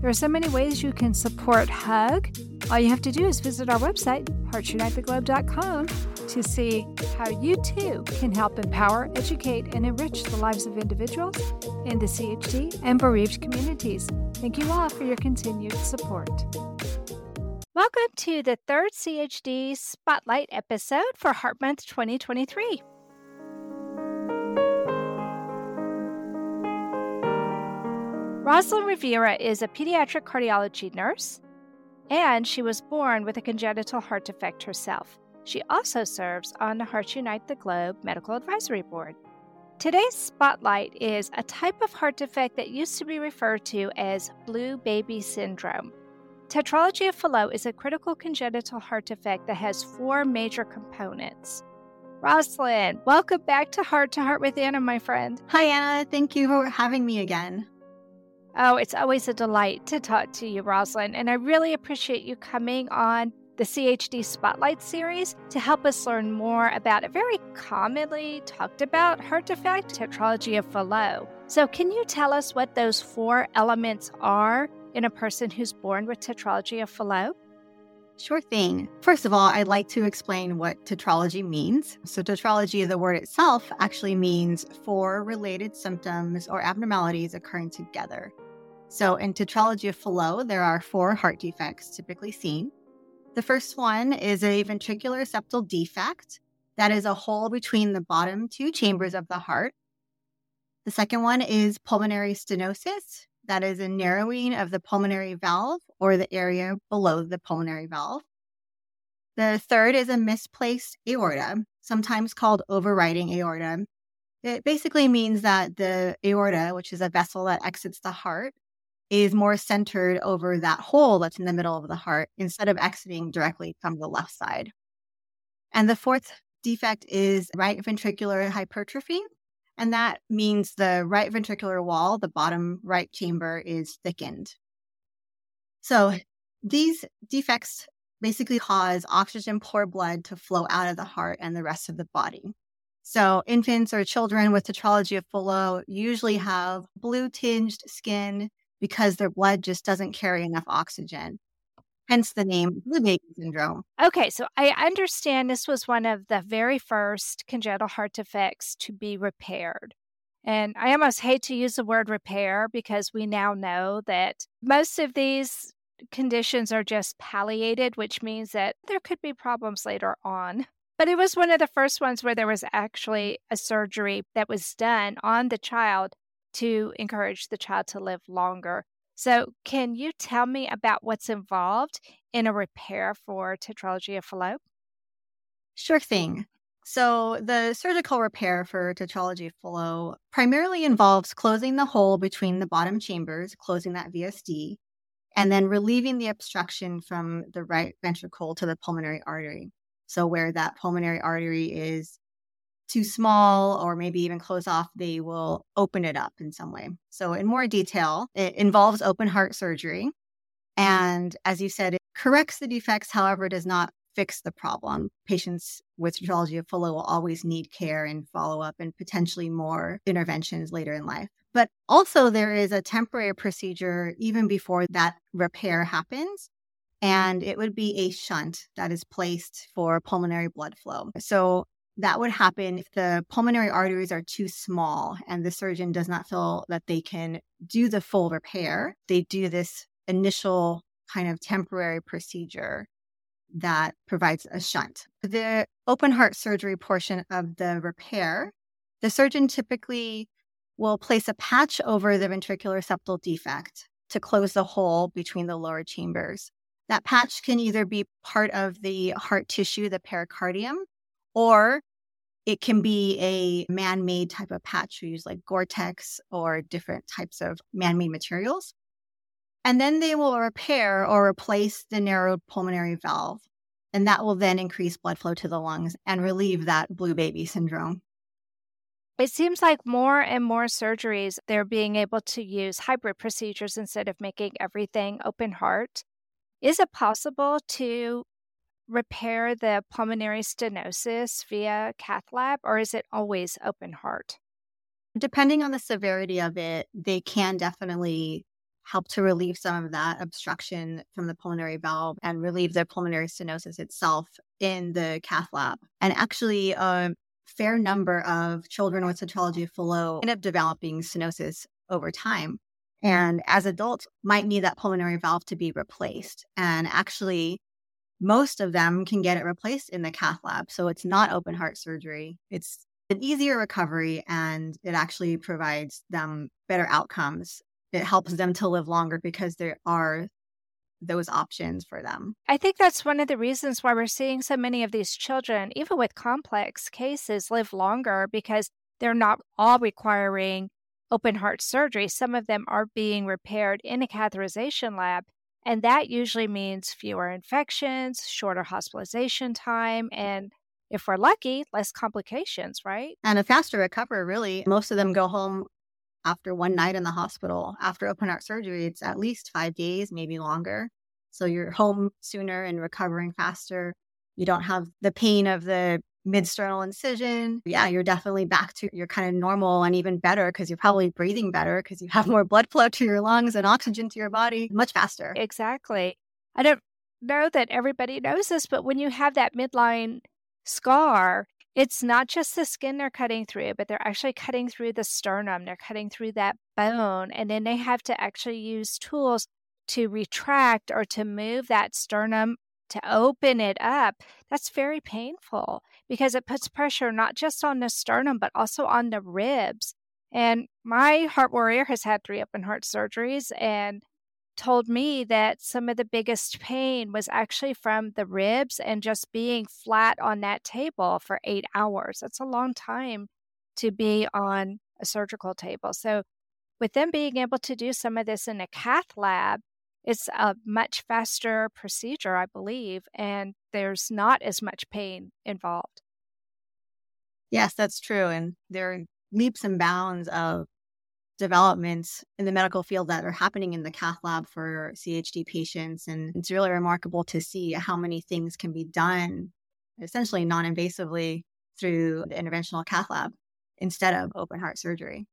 There are so many ways you can support HUG. All you have to do is visit our website, heartsunitetheglobe.com, to see how you too can help empower, educate, and enrich the lives of individuals in the CHD and bereaved communities. Thank you all for your continued support. Welcome to the third CHD Spotlight episode for Heart Month 2023. Roslyn Rivera is a pediatric cardiology nurse, and she was born with a congenital heart defect herself. She also serves on the Hearts Unite the Globe Medical Advisory Board. Today's spotlight is a type of heart defect that used to be referred to as blue baby syndrome. Tetralogy of Fallot is a critical congenital heart defect that has four major components. Roslyn, welcome back to Heart to Heart with Anna, my friend. Hi, Anna. Thank you for having me again. Oh, it's always a delight to talk to you, Roslyn, and I really appreciate you coming on the CHD Spotlight series to help us learn more about a very commonly talked about heart defect, tetralogy of Fallot. So, can you tell us what those four elements are in a person who's born with tetralogy of Fallot? Sure thing. First of all, I'd like to explain what tetralogy means. So, tetralogy, the word itself, actually means four related symptoms or abnormalities occurring together. So, in tetralogy of Fallot, there are four heart defects typically seen. The first one is a ventricular septal defect, that is a hole between the bottom two chambers of the heart. The second one is pulmonary stenosis, that is a narrowing of the pulmonary valve or the area below the pulmonary valve. The third is a misplaced aorta, sometimes called overriding aorta. It basically means that the aorta, which is a vessel that exits the heart, is more centered over that hole that's in the middle of the heart instead of exiting directly from the left side. And the fourth defect is right ventricular hypertrophy, and that means the right ventricular wall, the bottom right chamber, is thickened. So these defects basically cause oxygen poor blood to flow out of the heart and the rest of the body. So infants or children with tetralogy of Fallot usually have blue tinged skin because their blood just doesn't carry enough oxygen hence the name blue baby syndrome. Okay, so I understand this was one of the very first congenital heart defects to be repaired. And I almost hate to use the word repair because we now know that most of these conditions are just palliated, which means that there could be problems later on. But it was one of the first ones where there was actually a surgery that was done on the child to encourage the child to live longer. So, can you tell me about what's involved in a repair for tetralogy of Fallot? Sure thing. So, the surgical repair for tetralogy of Fallot primarily involves closing the hole between the bottom chambers, closing that VSD, and then relieving the obstruction from the right ventricle to the pulmonary artery. So, where that pulmonary artery is too small or maybe even close off, they will open it up in some way. So, in more detail, it involves open heart surgery. And as you said, it corrects the defects, however, does not fix the problem. Patients with tetralogy of will always need care and follow up and potentially more interventions later in life. But also, there is a temporary procedure even before that repair happens. And it would be a shunt that is placed for pulmonary blood flow. So, that would happen if the pulmonary arteries are too small and the surgeon does not feel that they can do the full repair. They do this initial kind of temporary procedure that provides a shunt. The open heart surgery portion of the repair, the surgeon typically will place a patch over the ventricular septal defect to close the hole between the lower chambers. That patch can either be part of the heart tissue, the pericardium, or it can be a man made type of patch. We use like Gore Tex or different types of man made materials. And then they will repair or replace the narrowed pulmonary valve. And that will then increase blood flow to the lungs and relieve that blue baby syndrome. It seems like more and more surgeries, they're being able to use hybrid procedures instead of making everything open heart. Is it possible to repair the pulmonary stenosis via cath lab, or is it always open heart? Depending on the severity of it, they can definitely help to relieve some of that obstruction from the pulmonary valve and relieve the pulmonary stenosis itself in the cath lab. And actually, a fair number of children with of Fallot end up developing stenosis over time. And as adults, might need that pulmonary valve to be replaced. And actually, most of them can get it replaced in the cath lab. So it's not open heart surgery. It's an easier recovery and it actually provides them better outcomes. It helps them to live longer because there are those options for them. I think that's one of the reasons why we're seeing so many of these children, even with complex cases, live longer because they're not all requiring open heart surgery. Some of them are being repaired in a catheterization lab and that usually means fewer infections, shorter hospitalization time, and if we're lucky, less complications, right? And a faster recovery, really. Most of them go home after one night in the hospital. After open heart surgery, it's at least five days, maybe longer. So you're home sooner and recovering faster. You don't have the pain of the midsternal incision, yeah, you're definitely back to your kind of normal and even better because you're probably breathing better because you have more blood flow to your lungs and oxygen to your body much faster. Exactly. I don't know that everybody knows this, but when you have that midline scar, it's not just the skin they're cutting through, but they're actually cutting through the sternum. They're cutting through that bone. And then they have to actually use tools to retract or to move that sternum to open it up. That's very painful because it puts pressure not just on the sternum, but also on the ribs. And my heart warrior has had three open heart surgeries and told me that some of the biggest pain was actually from the ribs and just being flat on that table for eight hours. That's a long time to be on a surgical table. So, with them being able to do some of this in a cath lab, it's a much faster procedure, I believe, and there's not as much pain involved. Yes, that's true. And there are leaps and bounds of developments in the medical field that are happening in the cath lab for CHD patients. And it's really remarkable to see how many things can be done essentially non invasively through the interventional cath lab instead of open heart surgery.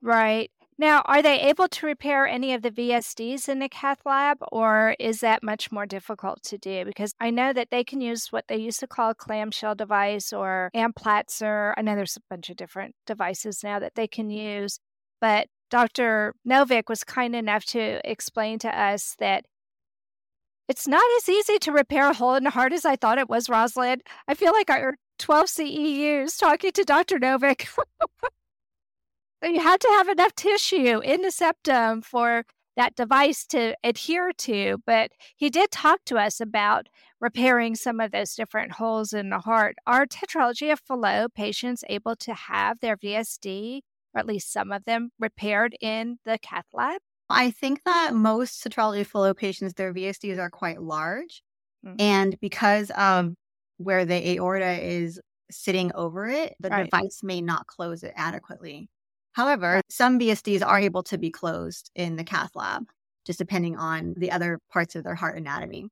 Right. Now, are they able to repair any of the VSDs in the cath lab, or is that much more difficult to do? Because I know that they can use what they used to call a clamshell device or Amplatzer. I know there's a bunch of different devices now that they can use, but Dr. Novick was kind enough to explain to us that it's not as easy to repair a hole in the heart as I thought it was, Roslyn. I feel like I earned 12 CEUs talking to Dr. Novick. you had to have enough tissue in the septum for that device to adhere to. But he did talk to us about repairing some of those different holes in the heart. Are tetralogy of Fallot patients able to have their VSD, or at least some of them, repaired in the cath lab? I think that most tetralogy of Fallot patients, their VSDs are quite large. Mm-hmm. And because of where the aorta is sitting over it, the right. device may not close it adequately. However, some VSDs are able to be closed in the cath lab, just depending on the other parts of their heart anatomy.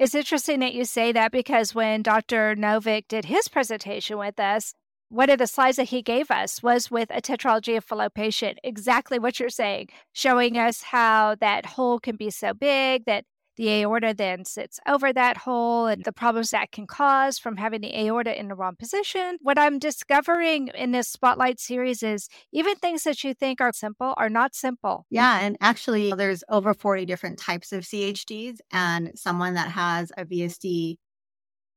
It's interesting that you say that because when Dr. Novick did his presentation with us, one of the slides that he gave us was with a tetralogy of Fallot patient, exactly what you're saying, showing us how that hole can be so big that the aorta then sits over that hole and the problems that can cause from having the aorta in the wrong position. What I'm discovering in this Spotlight series is even things that you think are simple are not simple. Yeah. And actually, there's over 40 different types of CHDs, and someone that has a VSD,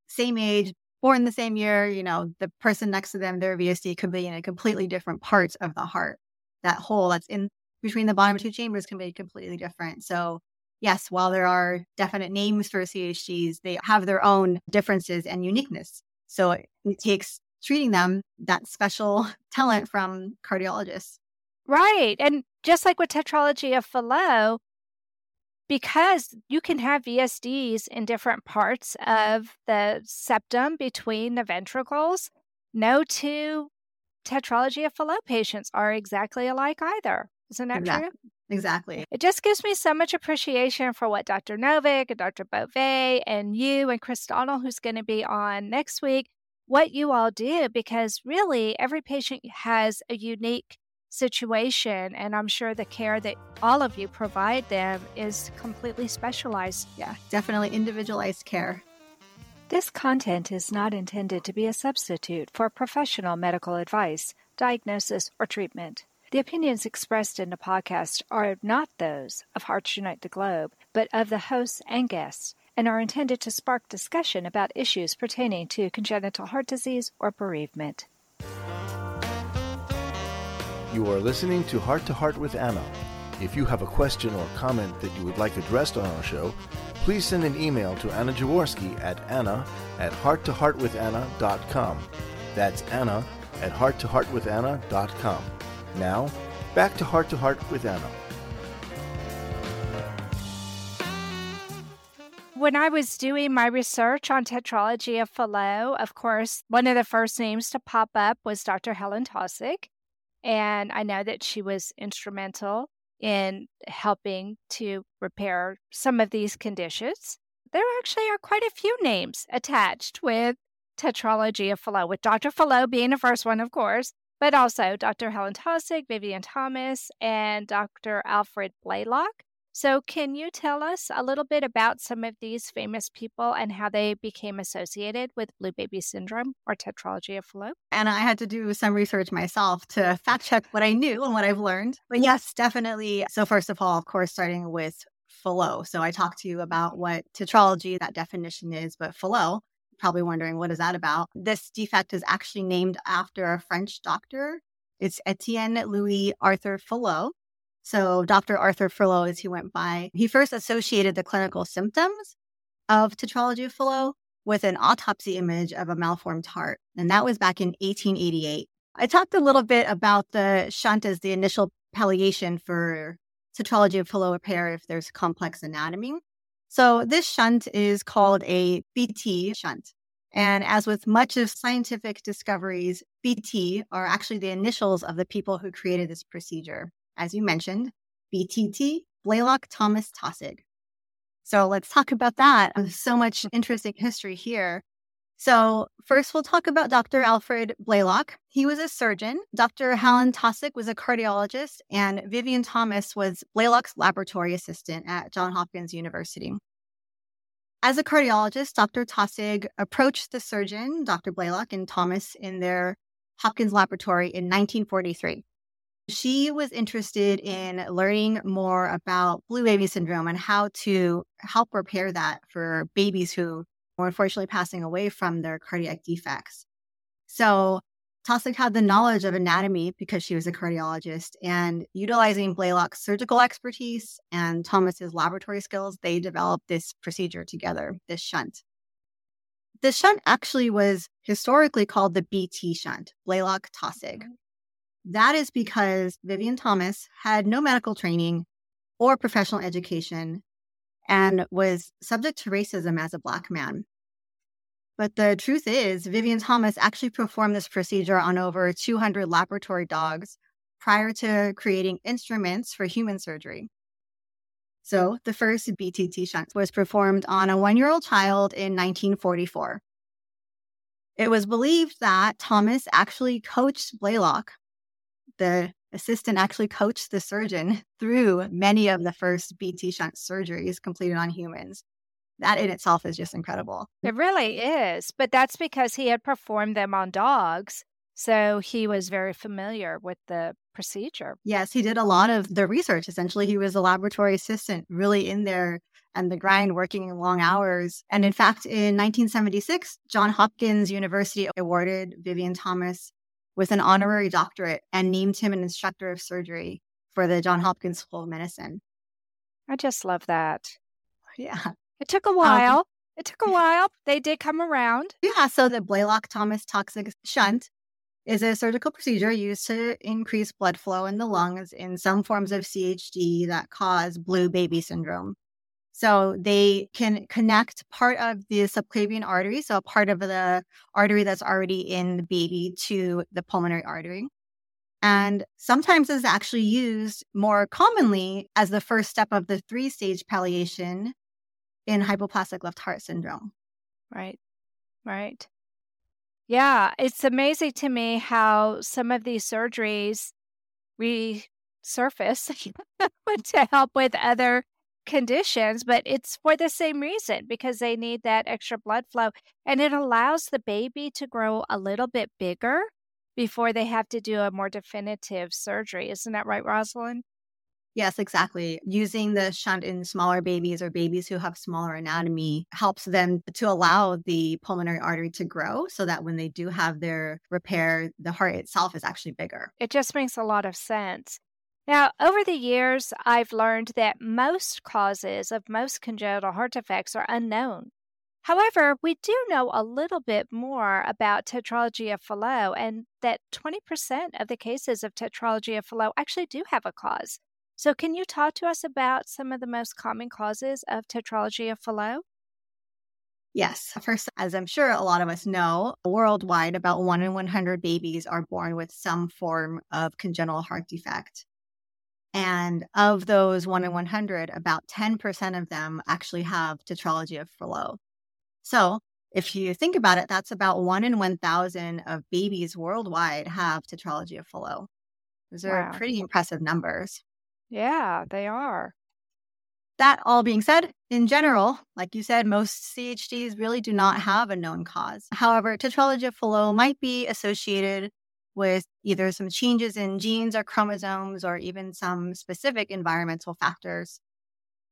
same age, born the same year, you know, the person next to them, their VSD could be in a completely different parts of the heart. That hole that's in between the bottom two chambers can be completely different. So yes, while there are definite names for CHDs, they have their own differences and uniqueness. So it takes treating them that special talent from cardiologists. Right. And just like with tetralogy of Fallot, because you can have VSDs in different parts of the septum between the ventricles, no two tetralogy of Fallot patients are exactly alike either. Isn't that exactly. true? Exactly. It just gives me so much appreciation for what Dr. Novick and Dr. Beauvais and you and Chris Donnell, who's going to be on next week, what you all do, because really every patient has a unique situation. And I'm sure the care that all of you provide them is completely specialized. Yeah, definitely individualized care. This content is not intended to be a substitute for professional medical advice, diagnosis, or treatment. The opinions expressed in the podcast are not those of Hearts Unite the Globe, but of the hosts and guests, and are intended to spark discussion about issues pertaining to congenital heart disease or bereavement. You are listening to Heart to Heart with Anna. If you have a question or comment that you would like addressed on our show, please send an email to Anna Jaworski at anna at hearttoheartwithanna.com. That's Anna at hearttoheartwithanna.com. Now, back to Heart to Heart with Anna. When I was doing my research on tetralogy of Fallot, of course, one of the first names to pop up was Dr. Helen Taussig. And I know that she was instrumental in helping to repair some of these conditions. There actually are quite a few names attached with tetralogy of Fallot, with Dr. Fallot being the first one, of course, but also Dr. Helen Taussig, Vivian Thomas, and Dr. Alfred Blalock. So, can you tell us a little bit about some of these famous people and how they became associated with blue baby syndrome or tetralogy of Fallot? And I had to do some research myself to fact check what I knew and what I've learned. But yes, definitely. So, first of all, of course, starting with Fallot. So, I talked to you about what tetralogy, that definition is, but Fallot, probably wondering what is that about? This defect is actually named after a French doctor. It's Etienne Louis Arthur Fallot. So Dr. Arthur Fallot, as he went by, he first associated the clinical symptoms of tetralogy of Fallot with an autopsy image of a malformed heart. And that was back in 1888. I talked a little bit about the shunt as the initial palliation for tetralogy of Fallot repair if there's complex anatomy. So this shunt is called a BT shunt. And as with much of scientific discoveries, BT are actually the initials of the people who created this procedure as you mentioned, BTT, Blalock Thomas Taussig. So let's talk about that. There's so much interesting history here. So first we'll talk about Dr. Alfred Blalock. He was a surgeon. Dr. Helen Taussig was a cardiologist and Vivian Thomas was Blalock's laboratory assistant at Johns Hopkins University. As a cardiologist, Dr. Taussig approached the surgeon, Dr. Blalock and Thomas in their Hopkins laboratory in 1943. She was interested in learning more about blue baby syndrome and how to help repair that for babies who were unfortunately passing away from their cardiac defects. So Taussig had the knowledge of anatomy because she was a cardiologist and utilizing Blalock's surgical expertise and Thomas's laboratory skills, they developed this procedure together, this shunt. The shunt actually was historically called the BT shunt, Blalock Taussig. Mm-hmm. That is because Vivian Thomas had no medical training or professional education and was subject to racism as a Black man. But the truth is, Vivian Thomas actually performed this procedure on over 200 laboratory dogs prior to creating instruments for human surgery. So the first BTT shunt was performed on a one year old child in 1944. It was believed that Thomas actually coached Blalock, the assistant actually coached the surgeon through many of the first BT shunt surgeries completed on humans. That in itself is just incredible. It really is. But that's because he had performed them on dogs. So he was very familiar with the procedure. Yes, he did a lot of the research. Essentially, he was a laboratory assistant, really in there and the grind, working long hours. And in fact, in 1976, Johns Hopkins University awarded Vivian Thomas with an honorary doctorate and named him an instructor of surgery for the Johns Hopkins School of Medicine. I just love that. Yeah. It took a um, while. Um, it took a while. They did come around. Yeah. So the Blalock Thomas Taussig shunt is a surgical procedure used to increase blood flow in the lungs in some forms of CHD that cause blue baby syndrome. So they can connect part of the subclavian artery, so a part of the artery that's already in the baby to the pulmonary artery. And sometimes is actually used more commonly as the first step of the three stage palliation in hypoplastic left heart syndrome. Right, right. Yeah, it's amazing to me how some of these surgeries resurface to help with other conditions, but it's for the same reason because they need that extra blood flow and it allows the baby to grow a little bit bigger before they have to do a more definitive surgery. Isn't that right, Roslyn? Yes, exactly. Using the shunt in smaller babies or babies who have smaller anatomy helps them to allow the pulmonary artery to grow so that when they do have their repair, the heart itself is actually bigger. It just makes a lot of sense. Now, over the years, I've learned that most causes of most congenital heart defects are unknown. However, we do know a little bit more about tetralogy of Fallot and that 20% of the cases of tetralogy of Fallot actually do have a cause. So, can you talk to us about some of the most common causes of tetralogy of Fallot? Yes. First, as I'm sure a lot of us know, worldwide, about 1 in 100 babies are born with some form of congenital heart defect. And of those 1 in 100, about 10% of them actually have tetralogy of Fallot. So if you think about it, that's about 1 in 1,000 of babies worldwide have tetralogy of Fallot. Those are wow. pretty impressive numbers. Yeah, they are. That all being said, in general, like you said, most CHDs really do not have a known cause. However, tetralogy of Fallot might be associated with either some changes in genes or chromosomes or even some specific environmental factors.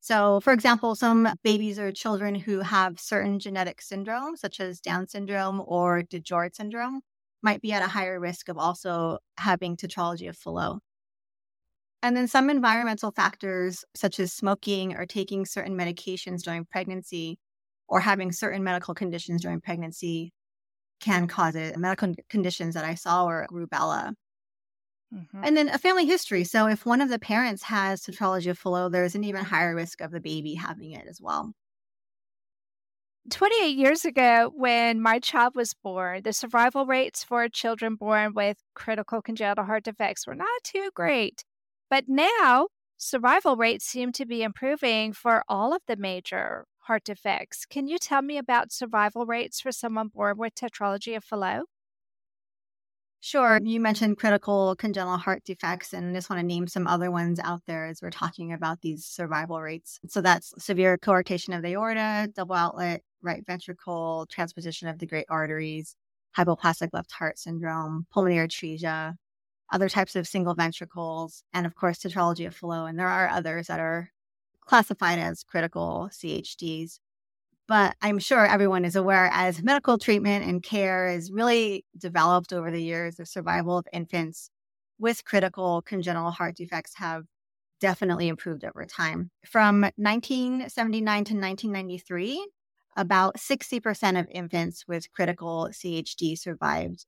So, for example, some babies or children who have certain genetic syndromes, such as Down syndrome or DiGeorge syndrome, might be at a higher risk of also having tetralogy of Fallot. And then some environmental factors, such as smoking or taking certain medications during pregnancy or having certain medical conditions during pregnancy, can cause it. Medical conditions that I saw were rubella. Mm-hmm. And then a family history. So if one of the parents has tetralogy of Fallot, there's an even higher risk of the baby having it as well. 28 years ago, when my child was born, the survival rates for children born with critical congenital heart defects were not too great. But now, survival rates seem to be improving for all of the major heart defects. Can you tell me about survival rates for someone born with tetralogy of Fallot? Sure. You mentioned critical congenital heart defects, and I just want to name some other ones out there as we're talking about these survival rates. So that's severe coarctation of the aorta, double outlet right ventricle, transposition of the great arteries, hypoplastic left heart syndrome, pulmonary atresia, other types of single ventricles, and of course, tetralogy of Fallot. And there are others that are classified as critical CHDs. But I'm sure everyone is aware as medical treatment and care is really developed over the years, the survival of infants with critical congenital heart defects have definitely improved over time. From 1979 to 1993, about 60% of infants with critical CHD survived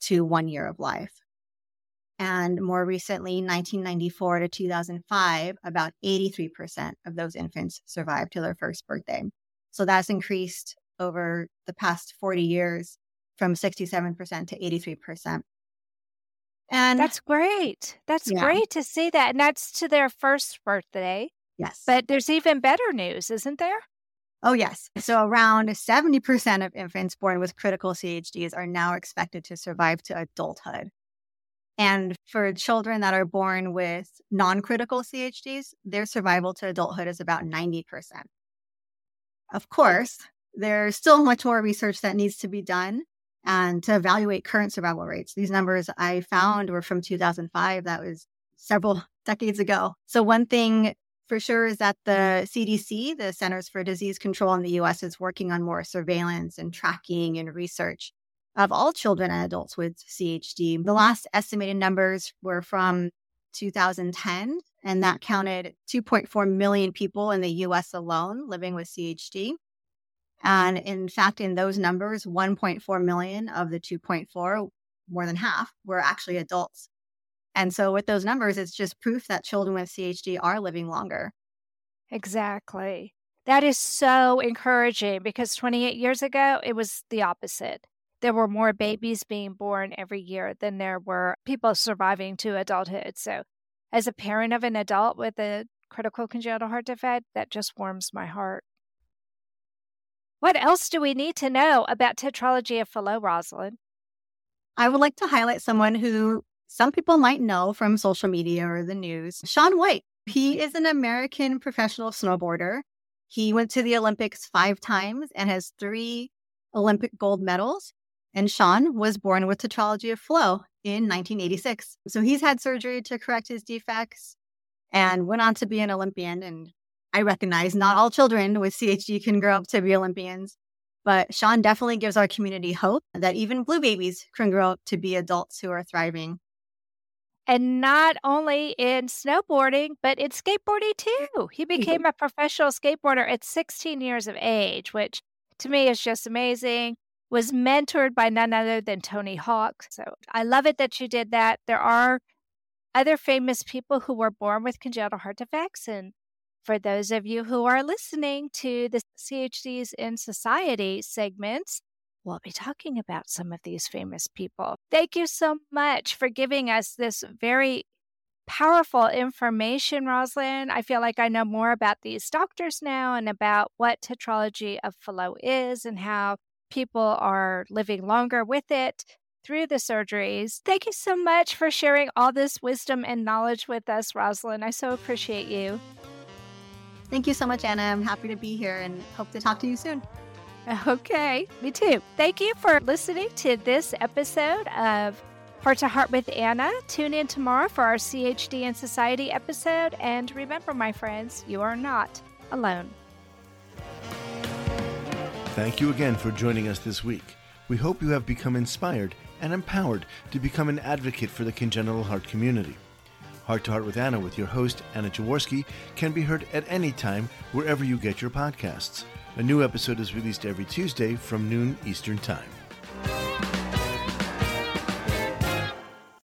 to one year of life. And more recently, 1994 to 2005, about 83% of those infants survived to their first birthday. So that's increased over the past 40 years from 67% to 83%. And that's great. That's yeah. great to see that. And that's to their first birthday. Yes. But there's even better news, isn't there? Oh, yes. So around 70% of infants born with critical CHDs are now expected to survive to adulthood. And for children that are born with non critical CHDs, their survival to adulthood is about 90%. Of course, there's still much more research that needs to be done and to evaluate current survival rates. These numbers I found were from 2005. That was several decades ago. So, one thing for sure is that the CDC, the Centers for Disease Control in the US, is working on more surveillance and tracking and research of all children and adults with CHD. The last estimated numbers were from 2010, and that counted 2.4 million people in the US alone living with CHD. And in fact, in those numbers, 1.4 million of the 2.4, more than half, were actually adults. And so, with those numbers, it's just proof that children with CHD are living longer. Exactly. That is so encouraging because 28 years ago, it was the opposite. There were more babies being born every year than there were people surviving to adulthood. So, as a parent of an adult with a critical congenital heart defect, that just warms my heart. What else do we need to know about tetralogy of Fallot, Roslyn? I would like to highlight someone who some people might know from social media or the news Shaun White. He is an American professional snowboarder. He went to the Olympics five times and has three Olympic gold medals. And Shaun was born with tetralogy of Fallot in 1986. So he's had surgery to correct his defects and went on to be an Olympian. And I recognize not all children with CHD can grow up to be Olympians, but Shaun definitely gives our community hope that even blue babies can grow up to be adults who are thriving. And not only in snowboarding, but in skateboarding too. He became a professional skateboarder at 16 years of age, which to me is just amazing. Was mentored by none other than Tony Hawk. So I love it that you did that. There are other famous people who were born with congenital heart defects, and for those of you who are listening to the CHDs in Society segments, we'll be talking about some of these famous people. Thank you so much for giving us this very powerful information, Roslyn. I feel like I know more about these doctors now and about what tetralogy of Fallot is and how people are living longer with it through the surgeries. Thank you so much for sharing all this wisdom and knowledge with us, Roslyn. I so appreciate you. Thank you so much, Anna. I'm happy to be here and hope to talk to you soon. Okay, me too. Thank you for listening to this episode of Heart to Heart with Anna. Tune in tomorrow for our CHD and Society episode. And remember, my friends, you are not alone. Thank you again for joining us this week. We hope you have become inspired and empowered to become an advocate for the congenital heart community. Heart to Heart with Anna with your host, Anna Jaworski, can be heard at any time wherever you get your podcasts. A new episode is released every Tuesday from noon Eastern Time.